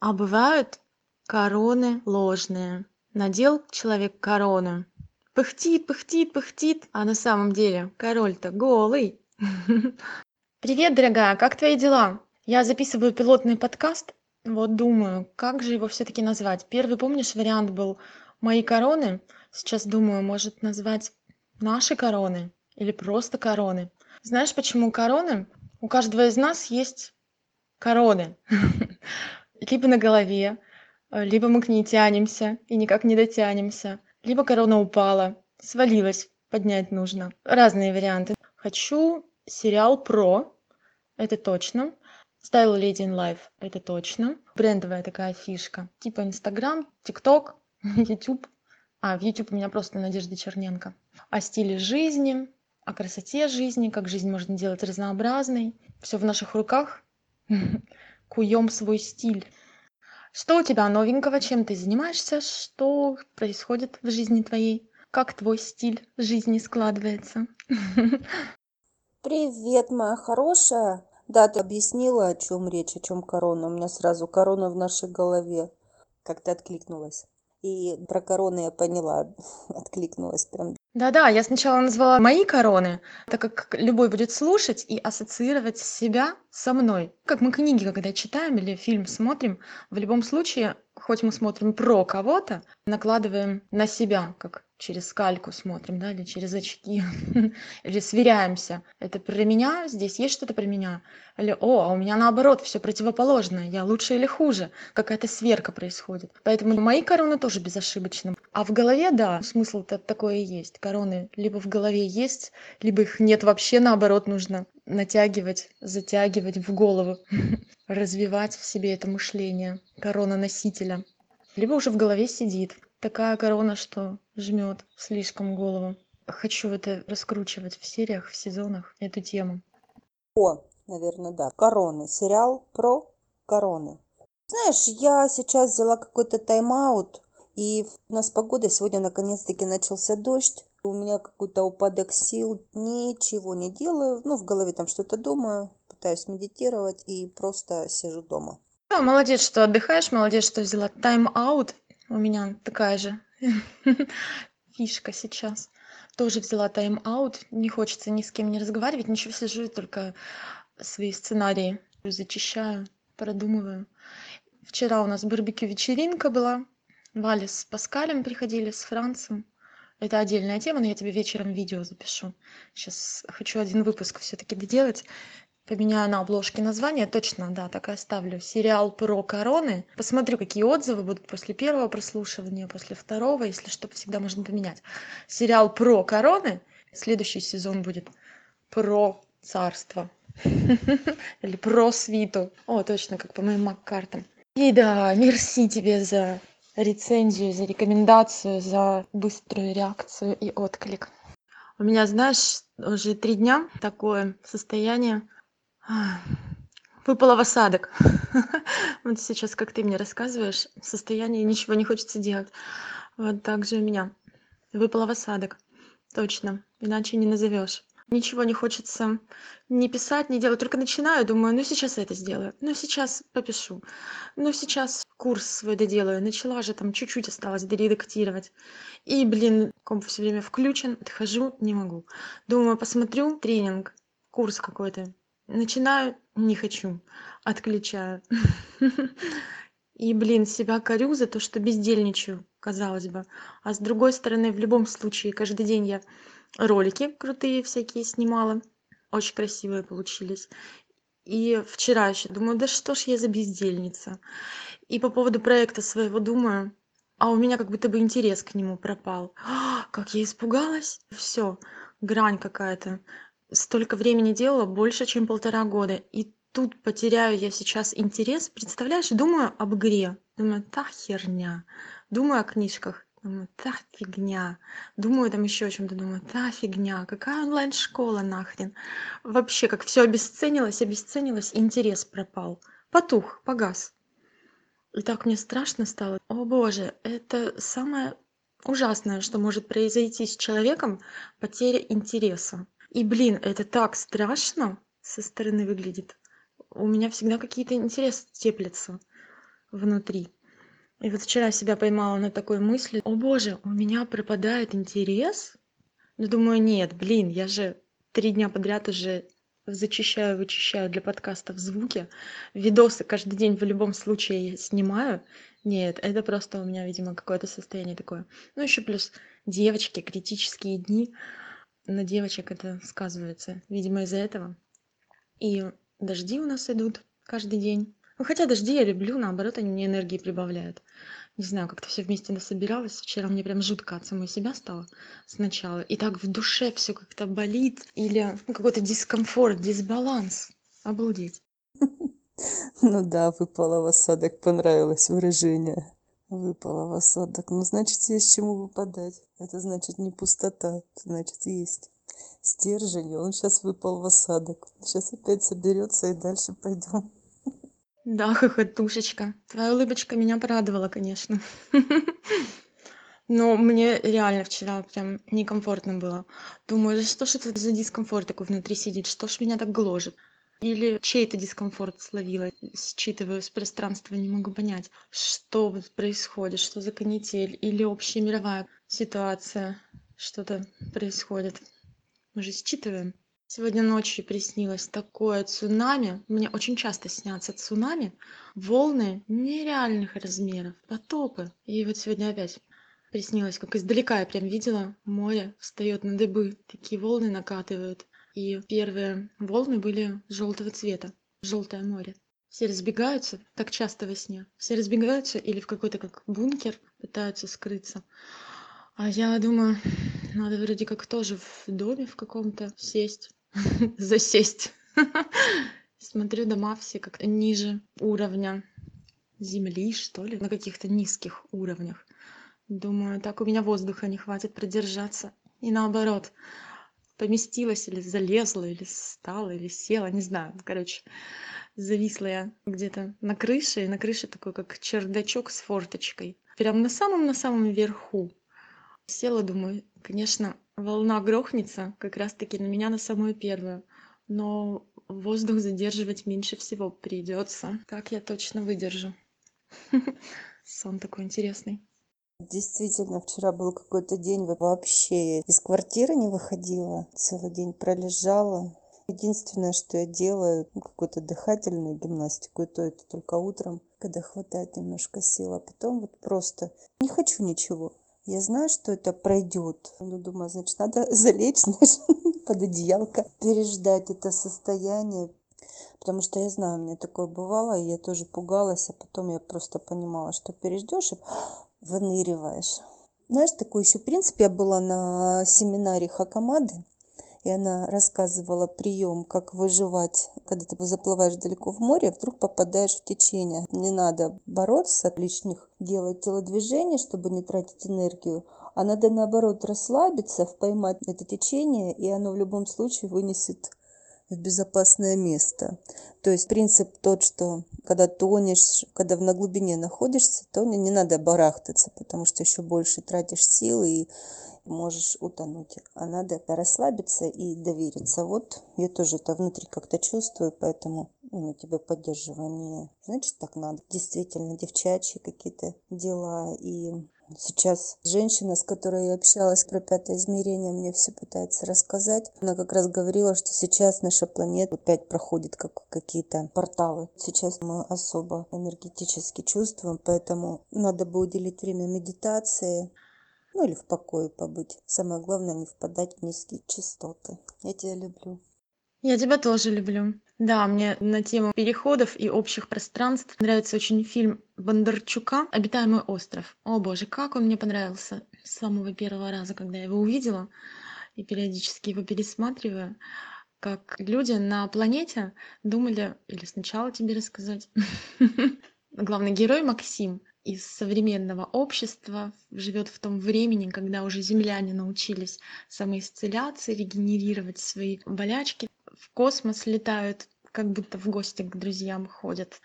А бывают короны ложные. Надел человек корону, пыхтит, пыхтит, пыхтит, а на самом деле король-то голый. Привет, дорогая, как твои дела? Я записываю пилотный подкаст, вот думаю, как же его все-таки назвать. Первый, помнишь, вариант был «Мои короны». Сейчас думаю, может назвать «Наши короны» или просто «Короны». Знаешь, почему короны? У каждого из нас есть короны. либо на голове, э, либо мы к ней тянемся и никак не дотянемся, либо корона упала, свалилась, поднять нужно. Разные варианты. Хочу сериал про, это точно. Style Lady in Life, это точно. Брендовая такая фишка. Типа Инстаграм, ТикТок, Ютуб. А, в Ютуб у меня просто Надежда Черненко. О стиле жизни, о красоте жизни, как жизнь можно делать разнообразной. Все в наших руках. куем свой стиль. Что у тебя новенького, чем ты занимаешься, что происходит в жизни твоей, как твой стиль жизни складывается? Привет, моя хорошая. Да, ты объяснила, о чем речь, о чем корона. У меня сразу корона в нашей голове. Как ты откликнулась. И про короны я поняла, откликнулась прям да-да, я сначала назвала мои короны, так как любой будет слушать и ассоциировать себя со мной. Как мы книги, когда читаем или фильм смотрим, в любом случае, хоть мы смотрим про кого-то, накладываем на себя, как через кальку смотрим, да, или через очки, или сверяемся. Это про меня, здесь есть что-то про меня. Или, о, а у меня наоборот, все противоположное, я лучше или хуже. Какая-то сверка происходит. Поэтому мои короны тоже безошибочны. А в голове, да, смысл-то такое и есть. Короны либо в голове есть, либо их нет вообще, наоборот, нужно натягивать, затягивать в голову, развивать в себе это мышление корона носителя. Либо уже в голове сидит такая корона, что жмет слишком голову. Хочу это раскручивать в сериях, в сезонах, эту тему. О, наверное, да. Короны. Сериал про короны. Знаешь, я сейчас взяла какой-то тайм-аут, и у нас погода сегодня наконец-таки начался дождь. У меня какой-то упадок сил, ничего не делаю, ну, в голове там что-то думаю, пытаюсь медитировать и просто сижу дома. Да, молодец, что отдыхаешь, молодец, что взяла тайм-аут у меня такая же фишка сейчас. Тоже взяла тайм-аут. Не хочется ни с кем не разговаривать, ничего, сижу только свои сценарии зачищаю, продумываю. Вчера у нас барбекю-вечеринка была. Валя с Паскалем приходили, с Францем. Это отдельная тема, но я тебе вечером видео запишу. Сейчас хочу один выпуск все-таки доделать поменяю на обложке название точно да так и оставлю. Сериал про короны посмотрю какие отзывы будут после первого прослушивания после второго если что всегда можно поменять. Сериал про короны следующий сезон будет про царство или про свиту о точно как по моим маккартам. И да мерси тебе за рецензию за рекомендацию за быструю реакцию и отклик. У меня знаешь уже три дня такое состояние выпала в осадок. Вот сейчас как ты мне рассказываешь состояние ничего не хочется делать. Вот так же у меня. Выпала в осадок. Точно. Иначе не назовешь. Ничего не хочется не писать не делать. Только начинаю думаю ну сейчас это сделаю. Ну сейчас попишу. Ну сейчас курс свой доделаю. Начала же там чуть-чуть осталось доредактировать. И блин комп все время включен. Отхожу не могу. Думаю посмотрю тренинг курс какой-то начинаю не хочу отключаю. И блин себя корю за то что бездельничаю казалось бы. А с другой стороны в любом случае каждый день я ролики крутые всякие снимала. Очень красивые получились. И вчера ещё думаю да что ж я за бездельница? И по поводу проекта своего думаю а у меня как будто бы интерес к нему пропал. Как я испугалась. Всё грань какая-то столько времени делала больше чем полтора года. И тут потеряю я сейчас интерес. Представляешь думаю об игре. Думаю та херня. Думаю о книжках. Думаю та фигня. Думаю там еще о чем-то думаю та фигня. Какая онлайн школа нахрен? Вообще как все обесценилось обесценилось интерес пропал. Потух погас. И так мне страшно стало. О боже это самое ужасное что может произойти с человеком потеря интереса и блин это так страшно со стороны выглядит у меня всегда какие-то интересы теплятся внутри. И вот вчера себя поймала на такой мысли: "О боже, у меня пропадает интерес". Но думаю: "Нет, блин, я же 3 дня подряд уже зачищаю, вычищаю для подкастов звуки, видосы каждый день в любом случае снимаю". Нет, это просто у меня, видимо, какое-то состояние такое. Ну, ещё плюс девочки, критические дни. На девочек это сказывается, видимо, из-за этого. И дожди у нас идут каждый день. Ну, хотя дожди я люблю, наоборот, они мне энергии прибавляют. Не знаю, как-то всё вместе насобиралось. Вчера мне прям жутко от самой себя стало сначала. И так в душе всё как-то болит или, ну, какой-то дискомфорт, дисбаланс. Обалдеть. Ну да, выпала в осадок, понравилось выражение. Выпала в осадок. Ну, значит, есть чему выпадать. Это значит не пустота, значит, есть стержень, он щас выпал в осадок. Щас опять соберётся и дальше пойдём. Да, хохотушечка. Твоя улыбочка меня порадовала, конечно. Но мне реально вчера прям некомфортно было. Думаю: "Да что ж это за дискомфорт такой внутри сидит? Что ж меня так гложет?" Или чей-то дискомфорт словила, считываю с пространства, не могу понять, что происходит, что за канитель или общемировая ситуация, что-то происходит. Мы же считываем. Сегодня ночью приснилось такое цунами. Мне очень часто снятся цунами, волны нереальных размеров, потопы. И вот сегодня опять приснилось, как издалека я прям видела, море встаёт на дыбы, такие волны накатывают. И первые волны были жёлтого цвета, жёлтое море. Все разбегаются, так часто во сне. Все разбегаются или в какой-то как бункер пытаются скрыться. А я думаю, надо вроде как тоже в доме в каком-то сесть, засесть. Смотрю, дома все как-то ниже уровня земли, что ли, на каких-то низких уровнях. Думаю, так у меня воздуха не хватит продержаться. И наоборот, поместилась или залезла, или встала, или села, не знаю. Короче, зависла я где-то на крыше, и на крыше такой как чердачок с форточкой. Прям на самом на самом верху. Села, думаю, конечно, волна грохнется как раз таки на меня на самую первую, но воздух задерживать меньше всего придётся. Так я точно выдержу. Сон такой интересный. Действительно, вчера был какой-то день, вообще из квартиры не выходила, целый день пролежала. Единственное, что я делаю, ну, какую-то дыхательную гимнастику, и то это только утром, когда хватает немножко сил, а потом вот просто не хочу ничего. Я знаю, что это пройдёт. Ну, думаю, значит, надо залечь, знаешь, под одеялко, переждать это состояние. Потому что я знаю, у меня такое бывало, и я тоже пугалась, а потом я просто понимала, что переждёшь и выныриваешь. Знаешь, такой ещё принцип, я была на семинаре Хакамады, и она рассказывала приём, как выживать, когда ты заплываешь далеко в море, вдруг попадаешь в течение. Не надо бороться лишних, делать телодвижений, чтобы не тратить энергию, а надо наоборот расслабиться, поймать это течение, и оно в любом случае вынесет в безопасное место. То есть принцип тот, что когда тонешь, когда на глубине находишься, то не надо барахтаться, потому что ещё больше тратишь сил и можешь утонуть. А надо расслабиться и довериться. Вот я тоже это внутри как-то чувствую, поэтому, ну, тебя поддерживаю. Не значит так надо. Действительно, девчачьи какие-то дела. И сейчас женщина, с которой я общалась про пятое измерение, мне всё пытается рассказать. Она как раз говорила, что сейчас наша планета опять проходит как какие-то порталы. Сейчас мы особо энергетически чувствуем, поэтому надо бы уделить время медитации, ну, или в покое побыть. Самое главное не впадать в низкие частоты. Я тебя люблю. Я тебя тоже люблю. Да, мне на тему переходов и общих пространств нравится очень фильм Бондарчука "Обитаемый остров". О боже, как он мне понравился с самого первого раза, когда я его увидела, и периодически его пересматриваю. Как люди на планете думали или сначала тебе рассказать? Главный герой Максим из современного общества живёт в том времени, когда уже земляне научились самоисцеляться, регенерировать свои болячки, в космос летают, как будто в гости к друзьям ходят,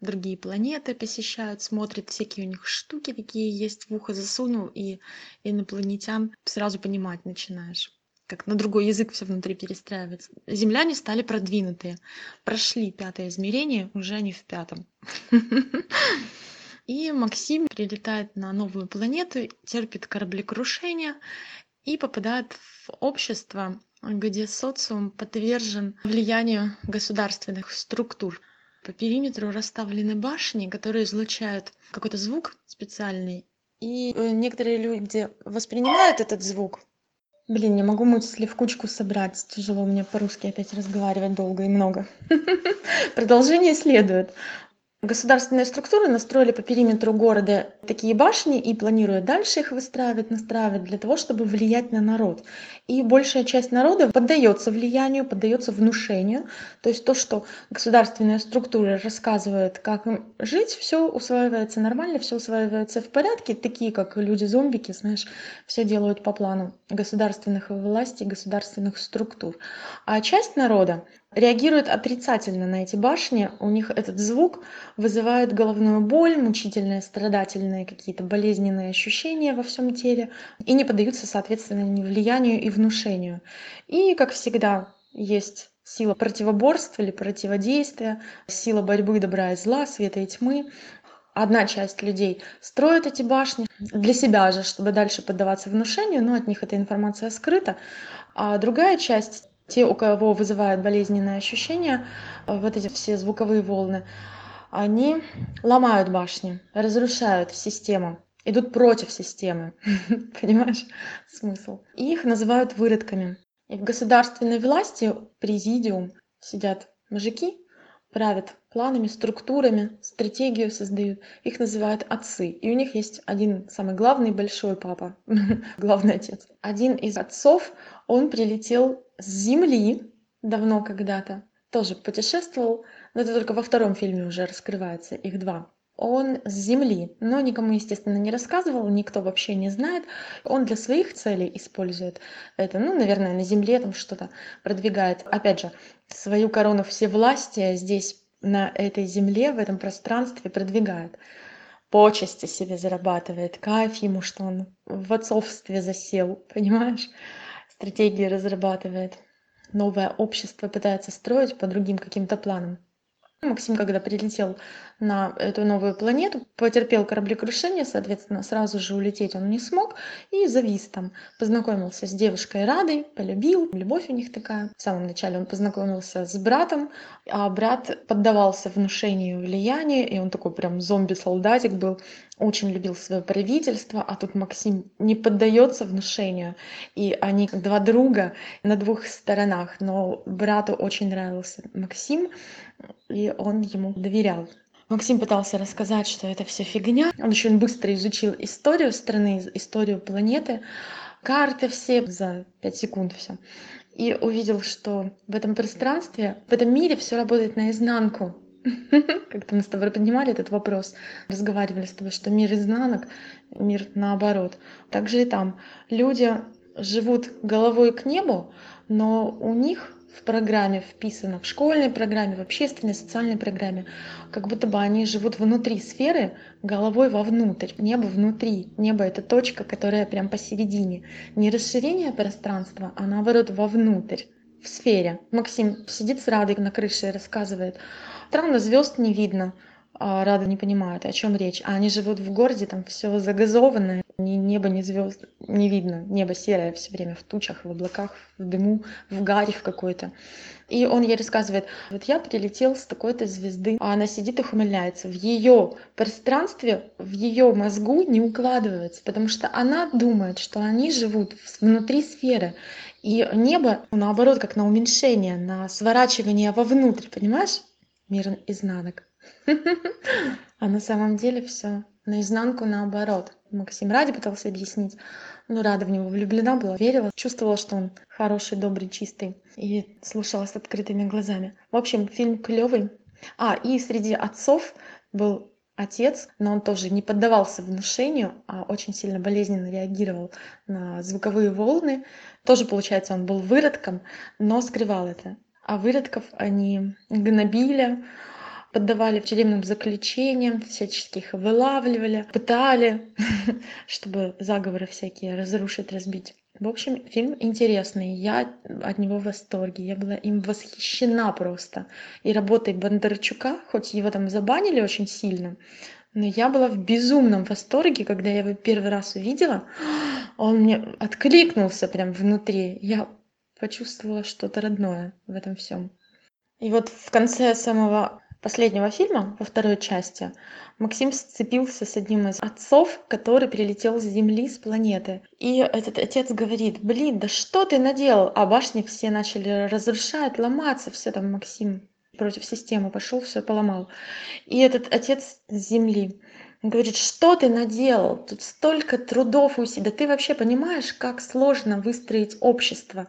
другие планеты посещают, смотрят, всякие у них штуки какие есть, в ухо засунул, и инопланетян сразу понимать начинаешь. Как на другой язык всё внутри перестраивается. Земляне стали продвинутые, прошли пятое измерение, уже они в пятом. И Максим прилетает на новую планету, терпит кораблекрушение и попадает в общество, где социум подвержен влиянию государственных структур. По периметру расставлены башни, которые излучают какой-то звук специальный. И э, некоторые люди воспринимают этот звук. Блин, не могу мысли в кучку собрать. Тяжело мне по-русски опять разговаривать долго и много. Продолжение следует. Государственные структуры настроили по периметру города такие башни и планируют дальше их выстраивать, настраивать для того, чтобы влиять на народ. И большая часть народа поддается влиянию, поддается внушению. То есть то, что государственные структуры рассказывают, как им жить, все усваивается нормально, все усваивается в порядке. Такие, как люди-зомбики, знаешь, все делают по плану государственных властей, государственных структур. А часть народа реагирует отрицательно на эти башни. У них этот звук вызывает головную боль, мучительные, страдательные какие-то болезненные ощущения во всем теле и не поддаются, соответственно, ни влиянию и внушению. И, как всегда, есть сила противоборства или противодействия, сила борьбы добра и зла, света и тьмы. Одна часть людей строит эти башни для себя же, чтобы дальше поддаваться внушению, но от них эта информация скрыта. А другая часть те, у кого вызывают болезненные ощущения, э, вот эти все звуковые волны, они ломают башни, разрушают систему, идут против системы. Понимаешь смысл? Их называют выродками. И в государственной власти, президиум, сидят мужики, правят планами, структурами, стратегию создают. Их называют отцы. И у них есть один самый главный большой папа, главный отец. Один из отцов, он прилетел с Земли давно когда-то, тоже путешествовал, но это только во втором фильме уже раскрывается, их два. Он с Земли, но никому, естественно, не рассказывал, никто вообще не знает. Он для своих целей использует это, ну, наверное, на Земле там что-то продвигает. Опять же, свою корону всевластия здесь, на этой Земле, в этом пространстве продвигает почести себе зарабатывает, кайф ему, что он в отцовстве засел, понимаешь? Стратегии разрабатывает новое общество пытается строить по другим каким-то планам. Максим когда прилетел на эту новую планету потерпел кораблекрушение соответственно сразу же улететь он не смог и завис там. Познакомился с девушкой радой полюбил любовь у них такая. В самом начале он познакомился с братом а брат поддавался внушению влияния и он такой прям зомби солдатик был очень любил свое правительство а тут максим не поддается внушению. И они два друга на двух сторонах но брату очень нравился максим и он ему доверял. Максим пытался рассказать что это все фигня. Он очень быстро изучил историю страны историю планеты карты все за пять секунд все и увидел что в этом пространстве в этом мире все работает наизнанку как-то мы с тобой поднимали этот вопрос разговаривали с тобой что мир изнанок мир наоборот. Также и там. Люди живут головой к небу но у них в программе вписано в школьной программе в общественной социальной программе как будто бы они живут внутри сферы головой вовнутрь небо внутри. Небо это точка которая прям посередине. Не расширение пространства а наоборот вовнутрь в сфере. Максим сидит с радой на крыше и рассказывает. Странно звезд не видно. А рада не понимают о чем речь. А они живут в городе там все загазованное ни неба ни звезд не видно. Небо серое все время в тучах в облаках в дыму в гаре в какой-то и он ей рассказывает вот я прилетел с такой-то звезды а она сидит и ухмыляется. В ее пространстве в ее мозгу не укладывается потому что она думает что они живут внутри сферы. И небо наоборот как на уменьшение на сворачивание вовнутрь понимаешь? Мир изнанок а на самом деле все наизнанку наоборот максим ради пытался объяснить. Но рада в него влюблена была верила чувствовала что он хороший добрый чистый и слушала с открытыми глазами. В общем фильм клевый а и среди отцов был отец но он тоже не поддавался внушению а очень сильно болезненно реагировал на звуковые волны. Тоже получается он был выродком но скрывал это. А выродков они гнобили поддавали тюремным заключениям, их вылавливали, пытали, чтобы заговоры всякие разрушить, разбить. В общем, фильм интересный, я от него в восторге, я была им восхищена просто. И работой Бондарчука, хоть его там забанили очень сильно, но я была в безумном восторге когда я его первый раз увидела он мне откликнулся прям внутри я почувствовала что-то родное в этом всем и вот в конце самого последнего фильма во второй части максим сцепился с одним из отцов который прилетел с земли с планеты. И этот отец говорит блин да что ты наделал? А башни все начали разрушать ломаться все там максим против системы пошел все поломал и этот отец с земли говорит что ты наделал? Тут столько трудов у себя. Ты вообще понимаешь как сложно выстроить общество?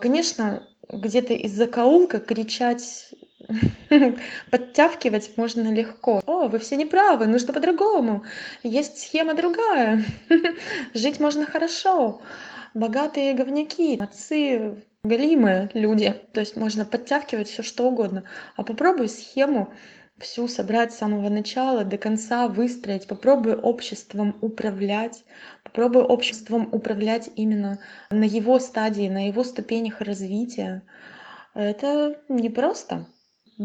Конечно где-то из закоулка кричать подтягивать можно легко. О вы все неправы нужно по-другому. Есть схема другая. Жить можно хорошо. Богатые говнюки отцы галимые люди. То есть можно подтягивать все что угодно. А попробуй схему всю собрать с самого начала до конца выстроить. Попробуй обществом управлять. Попробуй обществом управлять именно на его стадии на его ступенях развития. Это непросто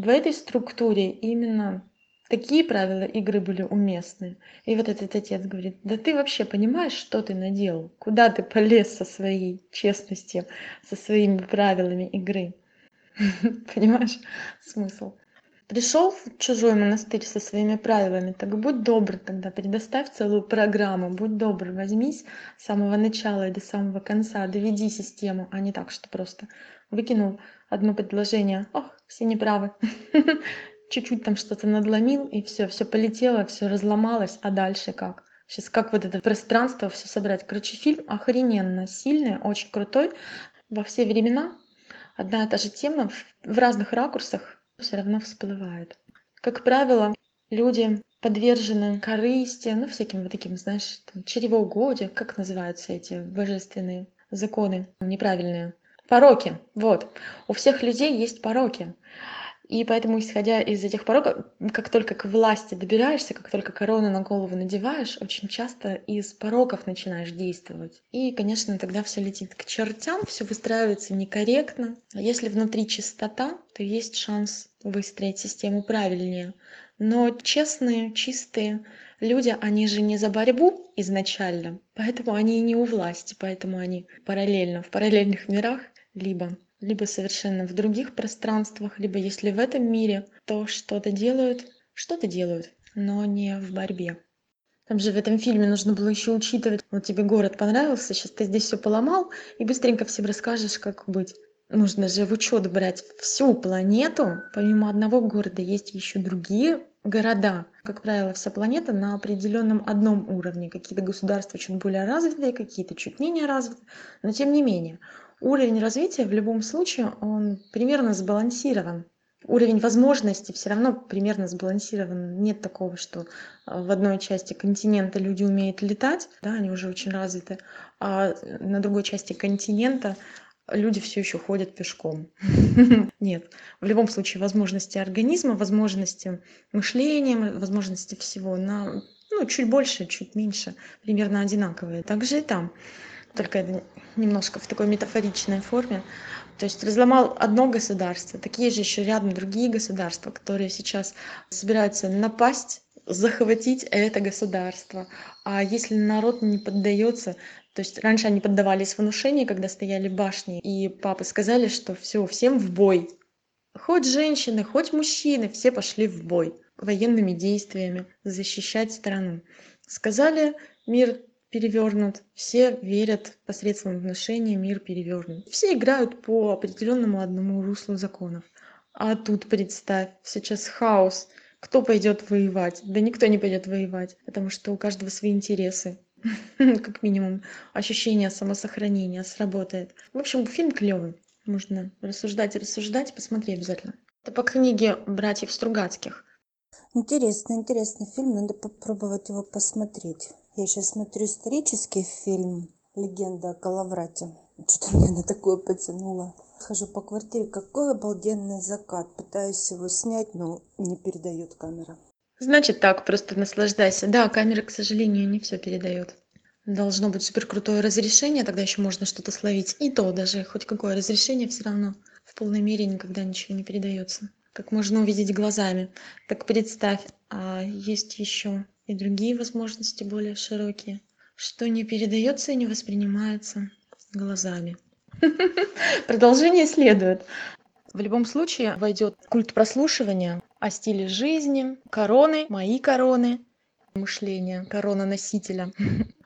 в этой структуре именно такие правила игры были уместны. И вот этот отец говорит да ты вообще понимаешь что ты наделал? Куда ты полез со своей честностью со своими правилами игры? Понимаешь смысл пришел в чужой монастырь со своими правилами так будь добр тогда предоставь целую программу будь добр возьмись с самого начала и до самого конца доведи систему а не так что просто выкинул одно предложение ох все неправы чуть-чуть там что-то надломил и все все полетело все разломалось а дальше как? Сейчас как вот это пространство все собрать? Короче фильм охрененно сильный очень крутой. Во все времена одна и та же тема в разных ракурсах все равно всплывает как правило люди подвержены корысти ну всяким вот таким знаешь там, чревоугодие как называются эти божественные законы неправильные? Пороки. Вот. У всех людей есть пороки и поэтому исходя из этих пороков как только к власти добираешься как только корону на голову надеваешь очень часто из пороков начинаешь действовать. И конечно тогда все летит к чертям все выстраивается некорректно. А если внутри чистота то есть шанс выстроить систему правильнее. Но честные чистые люди они же не за борьбу изначально поэтому они и не у власти поэтому они параллельно в параллельных мирах либо либо совершенно в других пространствах либо если в этом мире то что-то делают что-то делают но не в борьбе. Там же в этом фильме нужно было еще учитывать вот тебе город понравился сейчас ты здесь все поломал и быстренько всем расскажешь как быть. Нужно же в учет брать всю планету. Помимо одного города есть еще другие города. Как правило вся планета на определенном одном уровне. Какие-то государства чуть более развитые какие-то чуть менее развитые но тем не менее уровень развития в любом случае он примерно сбалансирован. Уровень возможностей все равно примерно сбалансирован. Нет такого что а, в одной части континента люди умеют летать да они уже очень развиты а на другой части континента люди все еще ходят пешком. Нет в любом случае возможности организма возможности мышления возможности всего на ну чуть больше чуть меньше примерно одинаковые. Также и там только немножко в такой метафоричной форме. То есть разломал одно государство такие же еще рядом другие государства которые сейчас собираются напасть захватить это государство. А если народ не поддается то есть раньше они поддавались внушению когда стояли башни и папы сказали что все всем в бой. Хоть женщины хоть мужчины все пошли в бой военными действиями защищать страну. Сказали мир перевёрнут все верят посредством внушения мир перевёрнут все играют по определённому одному руслу законов. А тут представь сейчас хаос. Кто пойдёт воевать? Да никто не пойдёт воевать потому что у каждого свои интересы. Как минимум ощущение самосохранения сработает. В общем фильм клёвый можно рассуждать и рассуждать посмотри обязательно. Это по книге братьев стругацких Интересный, интересный фильм, надо попробовать его посмотреть. Я сейчас смотрю исторический фильм «Легенда о Калаврате». Что-то меня на такое потянуло. Хожу по квартире, какой обалденный закат. Пытаюсь его снять, но не передает камера. Значит так, просто наслаждайся. Да, камера, к сожалению, не все передает. Должно быть супер крутое разрешение, тогда еще можно что-то словить. И то даже хоть какое разрешение все равно в полной мере никогда ничего не передается. Как можно увидеть глазами. Так представь, а есть еще и другие возможности более широкие, что не передается и не воспринимается глазами. Продолжение следует. В любом случае войдет культ прослушивания о стиле жизни, короны, мои короны, мышление, корона носителя.